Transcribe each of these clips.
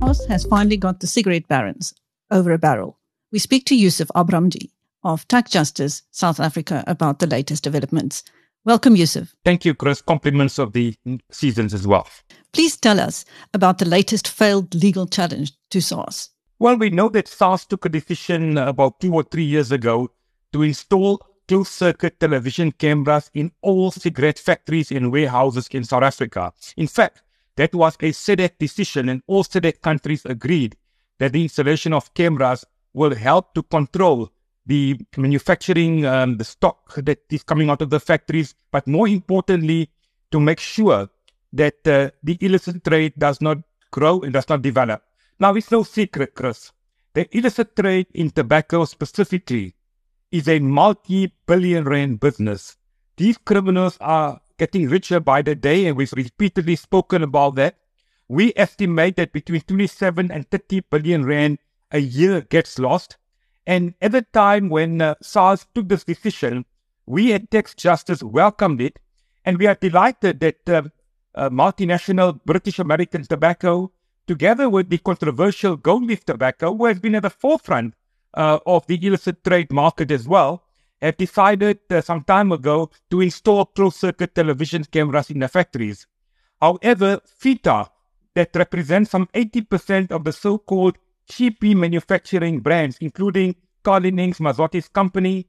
SARS has finally got the cigarette barons over a barrel. We speak to Yusuf Abramjee of Tax Justice South Africa about the latest developments. Welcome, Yusuf. Thank you, Chris. Compliments of the seasons as well. Please tell us about the latest failed legal challenge to SARS. Well, we know that SARS took a decision about two or three years ago to install closed circuit television cameras in all cigarette factories and warehouses in South Africa. In fact, that was a SADC decision, and all SADC countries agreed that the installation of cameras will help to control the manufacturing, um, the stock that is coming out of the factories, but more importantly, to make sure that uh, the illicit trade does not grow and does not develop. Now, it's no secret, Chris. The illicit trade in tobacco specifically is a multi billion rand business. These criminals are getting richer by the day, and we've repeatedly spoken about that. We estimate that between 27 and 30 billion rand a year gets lost. And at the time when uh, SARS took this decision, we at Tax Justice welcomed it, and we are delighted that uh, uh, multinational British American Tobacco, together with the controversial Gold Leaf Tobacco, who has been at the forefront uh, of the illicit trade market as well, have decided uh, some time ago to install closed circuit television cameras in the factories. However, FITA, that represents some 80% of the so called cheapy manufacturing brands, including Carnilinx, Mazzotti's company,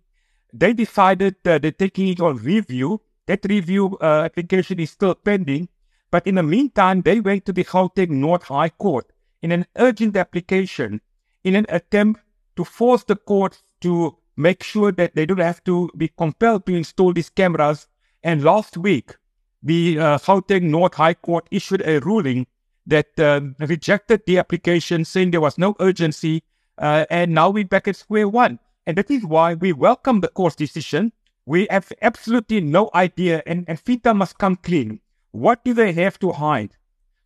they decided uh, they're taking it on review. That review uh, application is still pending. But in the meantime, they went to the Gauteng North High Court in an urgent application in an attempt to force the court to make sure that they don't have to be compelled to install these cameras. And last week, the uh, Gauteng North High Court issued a ruling that uh, rejected the application, saying there was no urgency, uh, and now we're back at square one. And that is why we welcome the court's decision. We have absolutely no idea, and, and FITA must come clean. What do they have to hide?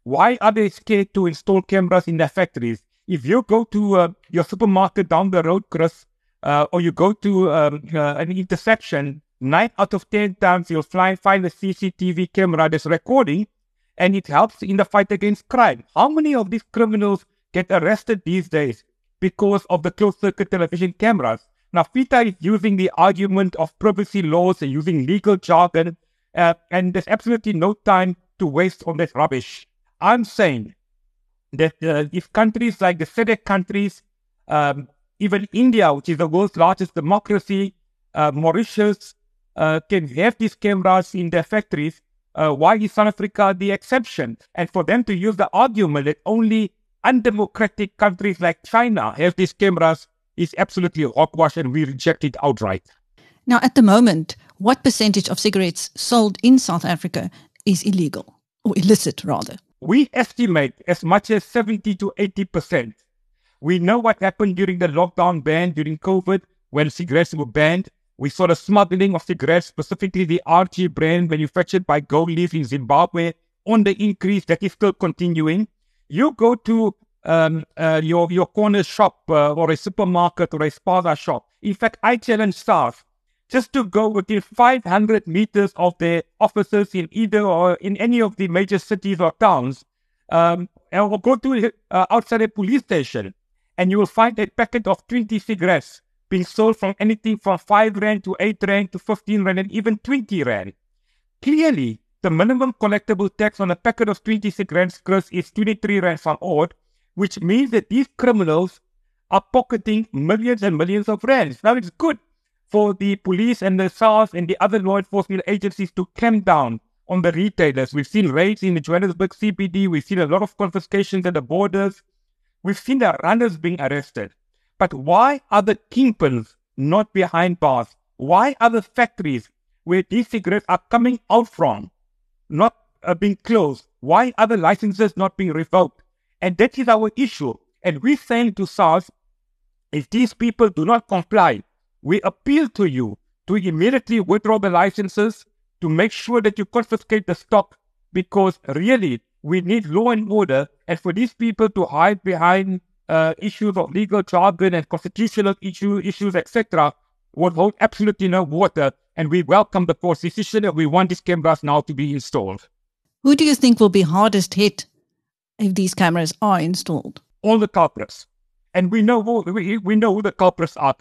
Why are they scared to install cameras in their factories? If you go to uh, your supermarket down the road, Chris, uh, or you go to um, uh, an intersection, nine out of ten times you'll find, find a CCTV camera that's recording and it helps in the fight against crime. How many of these criminals get arrested these days because of the closed circuit television cameras? Now, FITA is using the argument of privacy laws and using legal jargon, uh, and there's absolutely no time to waste on this rubbish. I'm saying that uh, if countries like the SADC countries, um, even India, which is the world's largest democracy, uh, Mauritius, uh, can have these cameras in their factories, uh, why is South Africa the exception? And for them to use the argument that only undemocratic countries like China have these cameras is absolutely hogwash and we reject it outright. Now, at the moment, what percentage of cigarettes sold in South Africa is illegal or illicit, rather? We estimate as much as 70 to 80%. We know what happened during the lockdown ban during COVID when cigarettes were banned. We saw the smuggling of cigarettes, specifically the RG brand manufactured by Gold Leaf in Zimbabwe, on the increase that is still continuing. You go to um, uh, your your corner shop uh, or a supermarket or a spaza shop. In fact, I challenge staff just to go within 500 meters of their offices in either or in any of the major cities or towns, um, or go to uh, outside a police station, and you will find a packet of 20 cigarettes being sold from anything from 5 Rand to 8 Rand to 15 Rand and even 20 Rand. Clearly, the minimum collectible tax on a packet of 20 cigarettes is 23 Rand some odd, which means that these criminals are pocketing millions and millions of rands. Now, it's good for the police and the SARS and the other law enforcement agencies to clamp down on the retailers. We've seen raids in the Johannesburg CBD. We've seen a lot of confiscations at the borders. We've seen the runners being arrested. But why are the kingpins not behind bars? Why are the factories where these cigarettes are coming out from not uh, being closed? Why are the licenses not being revoked? And that is our issue. And we're saying to SARS, if these people do not comply, we appeal to you to immediately withdraw the licenses to make sure that you confiscate the stock because really we need law and order and for these people to hide behind uh, issues of legal jargon and constitutional issue, issues, etc., would hold absolutely no water. And we welcome the court's decision and we want these cameras now to be installed. Who do you think will be hardest hit if these cameras are installed? All the culprits. And we know who, we, we know who the culprits are.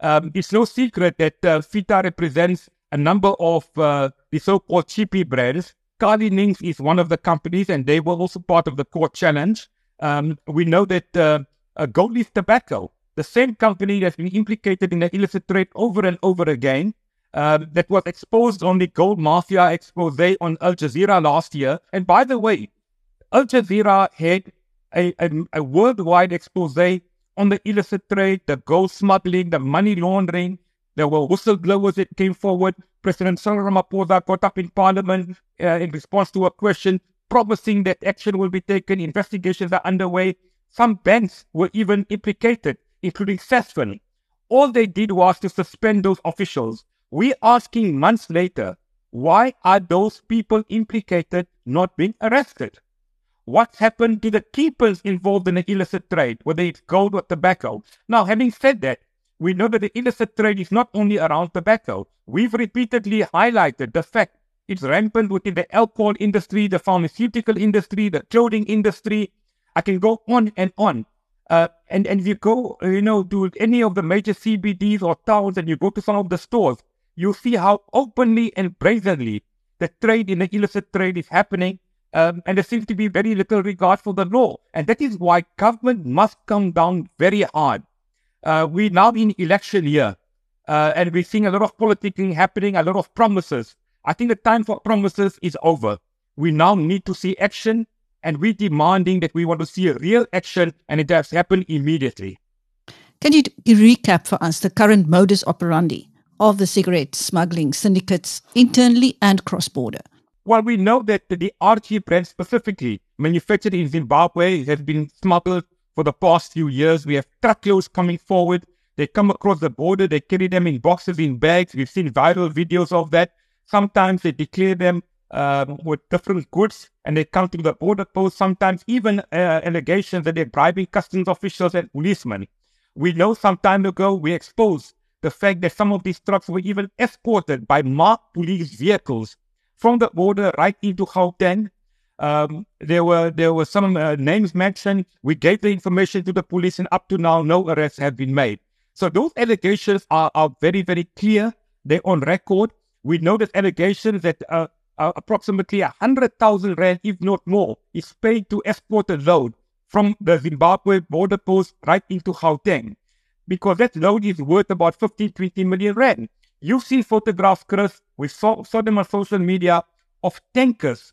Um, it's no secret that uh, Fita represents a number of uh, the so-called cheapy brands. Carnilinx is one of the companies, and they were also part of the court challenge. Um, we know that uh, uh, Gold Leaf Tobacco, the same company that's been implicated in the illicit trade over and over again, uh, that was exposed on the gold mafia expose on Al Jazeera last year. And by the way, Al Jazeera had a, a, a worldwide expose on the illicit trade, the gold smuggling, the money laundering. There were whistleblowers that came forward. President Cyril Ramaphosa got up in parliament uh, in response to a question, promising that action will be taken. Investigations are underway. Some banks were even implicated, including Sasfin. All they did was to suspend those officials. We're asking months later, why are those people implicated not being arrested? What's happened to the keepers involved in the illicit trade, whether it's gold or tobacco? Now, having said that, we know that the illicit trade is not only around tobacco. We've repeatedly highlighted the fact it's rampant within the alcohol industry, the pharmaceutical industry, the clothing industry. I can go on and on. Uh, and, and if you go, you know, to any of the major CBDs or towns and you go to some of the stores, you see how openly and brazenly the trade in the illicit trade is happening. Um, and there seems to be very little regard for the law. And that is why government must come down very hard. Uh, we're now in election year, uh, and we're seeing a lot of politicking happening, a lot of promises. I think the time for promises is over. We now need to see action, and we're demanding that we want to see a real action, and it has happened immediately. Can you recap for us the current modus operandi of the cigarette smuggling syndicates internally and cross border? Well, we know that the RG brand specifically manufactured in Zimbabwe has been smuggled for the past few years. We have truckloads coming forward. They come across the border, they carry them in boxes, in bags. We've seen viral videos of that. Sometimes they declare them um, with different goods and they come to the border post. Sometimes even uh, allegations that they're bribing customs officials and policemen. We know some time ago we exposed the fact that some of these trucks were even escorted by marked police vehicles from the border right into Gauteng. Um, there were there were some uh, names mentioned. We gave the information to the police, and up to now, no arrests have been made. So those allegations are, are very very clear. They're on record. We know that allegations that uh, uh, approximately hundred thousand rand, if not more, is paid to escort a load from the Zimbabwe border post right into Gauteng because that load is worth about 15, 20 million rand. You've seen photographs, Chris, we saw, saw them on social media of tankers,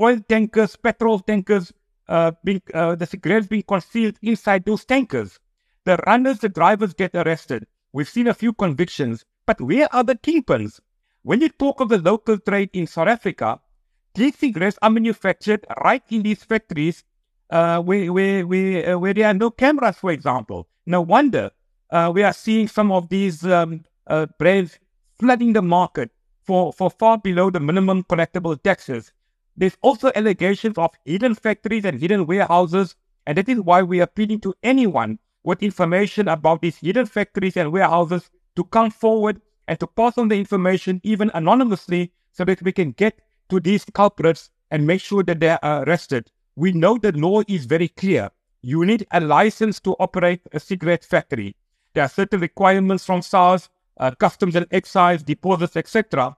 oil tankers, petrol tankers, uh, being, uh, the cigarettes being concealed inside those tankers. The runners, the drivers get arrested. We've seen a few convictions, but where are the kingpins? When you talk of the local trade in South Africa, these cigarettes are manufactured right in these factories uh, where, where, where, uh, where there are no cameras, for example. No wonder uh, we are seeing some of these um, uh, brands flooding the market for, for far below the minimum collectible taxes. There's also allegations of hidden factories and hidden warehouses, and that is why we are appealing to anyone with information about these hidden factories and warehouses to come forward and to pass on the information even anonymously so that we can get to these culprits and make sure that they are arrested. We know the law is very clear. You need a license to operate a cigarette factory. There are certain requirements from SARS, uh, customs and excise, deposits, etc.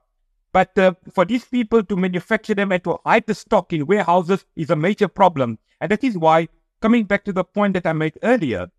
But uh, for these people to manufacture them and to hide the stock in warehouses is a major problem. And that is why, coming back to the point that I made earlier,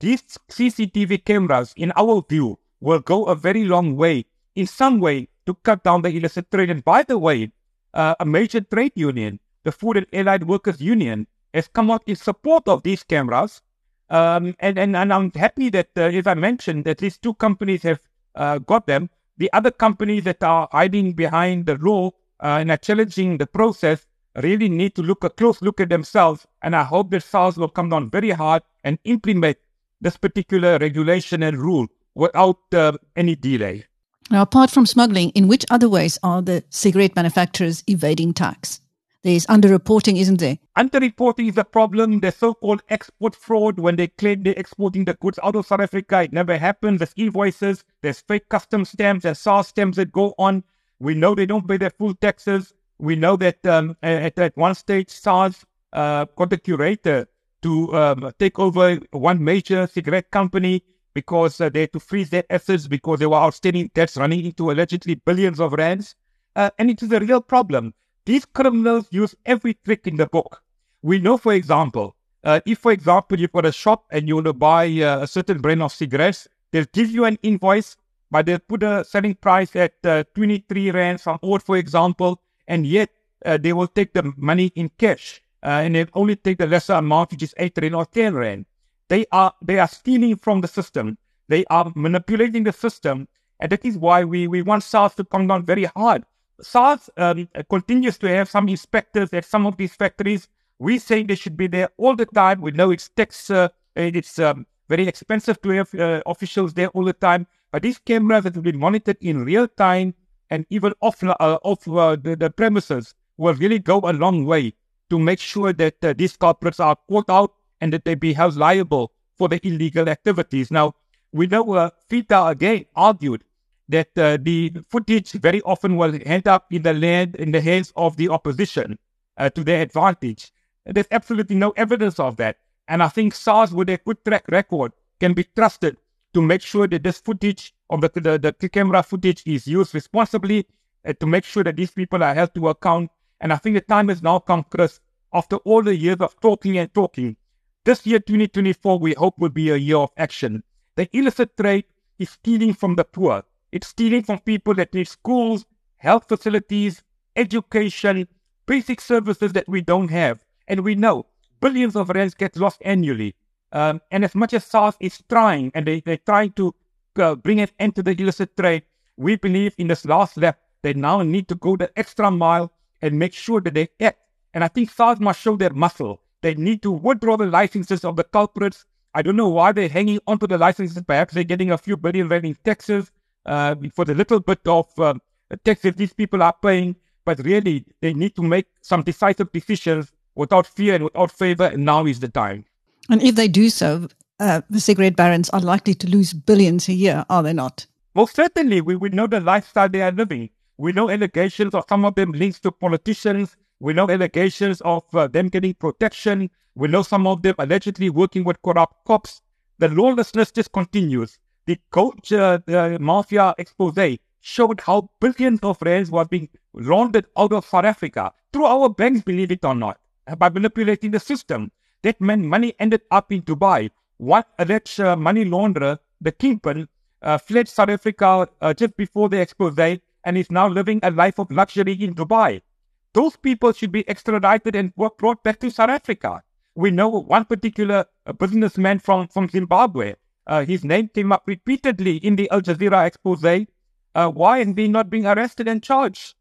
these CCTV cameras, in our view, will go a very long way, in some way, to cut down the illicit trade. And by the way, uh, a major trade union, the Food and Allied Workers Union, has come out in support of these cameras um, and, and, and I'm happy that, uh, as I mentioned, at least two companies have uh, got them. The other companies that are hiding behind the law uh, and are challenging the process really need to look a close look at themselves. And I hope that SARS will come down very hard and implement this particular regulation and rule without uh, any delay. Now, apart from smuggling, in which other ways are the cigarette manufacturers evading tax? There's underreporting, isn't there? Underreporting is a problem. The so-called export fraud, when they claim they're exporting the goods out of South Africa, it never happens. There's invoices, there's fake custom stamps, there's SARS stamps that go on. We know they don't pay their full taxes. We know that um, at, at one stage, SARS uh, got a curator to um, take over one major cigarette company because uh, they had to freeze their assets because there were outstanding debts running into allegedly billions of rands. Uh, and it is a real problem. These criminals use every trick in the book. We know, for example, uh, if, for example, you've got a shop and you want to buy uh, a certain brand of cigarettes, they'll give you an invoice, but they'll put a selling price at uh, 23 rands some odd, for example, and yet uh, they will take the money in cash. and they only take the lesser amount, which is 8 rand or 10 rand. They are they are stealing from the system. They are manipulating the system, and that is why we, we want SARS to come down very hard. SARS um, continues to have some inspectors at some of these factories. We say they should be there all the time. We know it's tax, uh, it's um, very expensive to have uh, officials there all the time. But these cameras that have been monitored in real time and even off, uh, off uh, the, the, premises will really go a long way to make sure that uh, these culprits are caught out and that they be held liable for the illegal activities. Now, we know uh, FITA again argued that uh, the footage very often will end up in the land in the hands of the opposition uh, to their advantage. There's absolutely no evidence of that. And I think SARS, with a good track record, can be trusted to make sure that this footage of the, the, the camera footage is used responsibly uh, to make sure that these people are held to account. And I think the time has now come, Chris, after all the years of talking and talking, this year, 2024, we hope will be a year of action. The illicit trade is stealing from the poor. It's stealing from people that need schools, health facilities, education, basic services that we don't have. And we know billions of rands get lost annually. Um, and as much as SARS is trying, and they, they're trying to uh, bring an end to the illicit trade, we believe in this last lap, they now need to go the extra mile and make sure that they act. And I think SARS must show their muscle. They need to withdraw the licenses of the culprits. I don't know why they're hanging onto the licenses. Perhaps they're getting a few billion rand in taxes for the little bit of um, taxes these people are paying. But really, they need to make some decisive decisions without fear and without favor. And now is the time. And if they do so, uh, the cigarette barons are likely to lose billions a year, are they not? Most certainly. We, we know the lifestyle they are living. We know allegations of some of them links to politicians we know allegations of uh, them getting protection. We know some of them allegedly working with corrupt cops. The lawlessness just continues. The coach uh, the mafia expose showed how billions of rands were being laundered out of South Africa through our banks, believe it or not, by manipulating the system. That meant money ended up in Dubai. One alleged uh, money launderer, the Kingpin, uh, fled South Africa uh, just before the expose and is now living a life of luxury in Dubai. Those people should be extradited and brought back to South Africa. We know one particular uh, businessman from, from Zimbabwe. Uh, his name came up repeatedly in the Al Jazeera expose. Uh, why is he not being arrested and charged?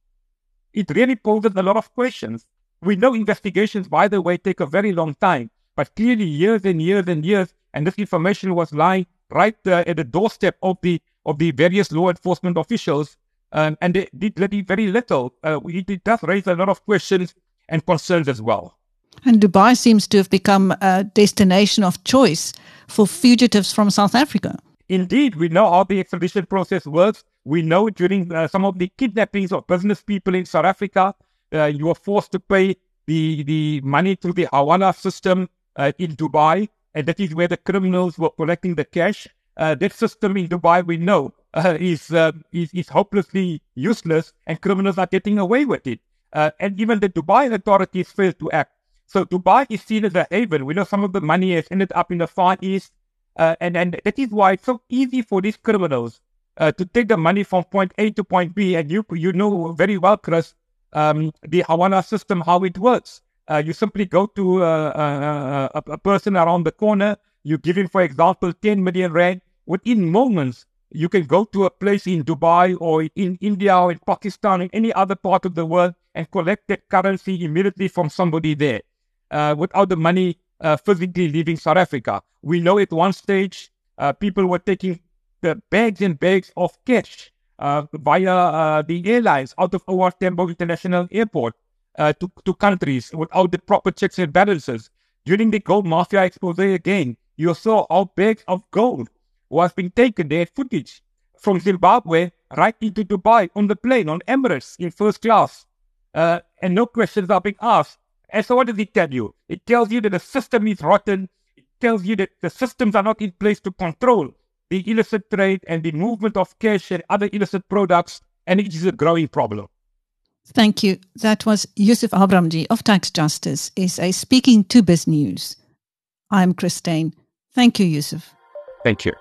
It really poses a lot of questions. We know investigations, by the way, take a very long time, but clearly years and years and years, and this information was lying right uh, at the doorstep of the of the various law enforcement officials um, and they did very little. Uh, it does raise a lot of questions and concerns as well. And Dubai seems to have become a destination of choice for fugitives from South Africa. Indeed, we know how the extradition process works. We know during uh, some of the kidnappings of business people in South Africa, uh, you were forced to pay the, the money through the Hawala system uh, in Dubai, and that is where the criminals were collecting the cash. Uh, that system in Dubai, we know, uh, is, uh, is, is hopelessly useless and criminals are getting away with it. And even the Dubai authorities failed to act. So Dubai is seen as a haven. We know some of the money has ended up in the Far East. Uh, and, and that is why it's so easy for these criminals uh, to take the money from point A to point B. And you, you know very well, Chris, um, the Hawala system, how it works. Uh, you simply go to a, a person around the corner, you give him, for example, 10 million rand. Within moments, you can go to a place in Dubai or in India or in Pakistan or any other part of the world and collect that currency immediately from somebody there uh, without the money uh, physically leaving South Africa. We know at one stage uh, people were taking the bags and bags of cash uh, via uh, the airlines out of OR Tambo International Airport uh, to, to countries without the proper checks and balances. During the gold mafia expose again, you saw how bags of gold was being taken. Had footage from Zimbabwe right into Dubai on the plane on Emirates in first class. Uh, and no questions are being asked. And so what does it tell you? It tells you that the system is rotten. It tells you that the systems are not in place to control the illicit trade and the movement of cash and other illicit products, and it is a growing problem. Thank you. That was Yusuf Abramjee of Tax Justice Is SA speaking to BizNews. I'm Chris Steyn. Thank you, Yusuf. Thank you.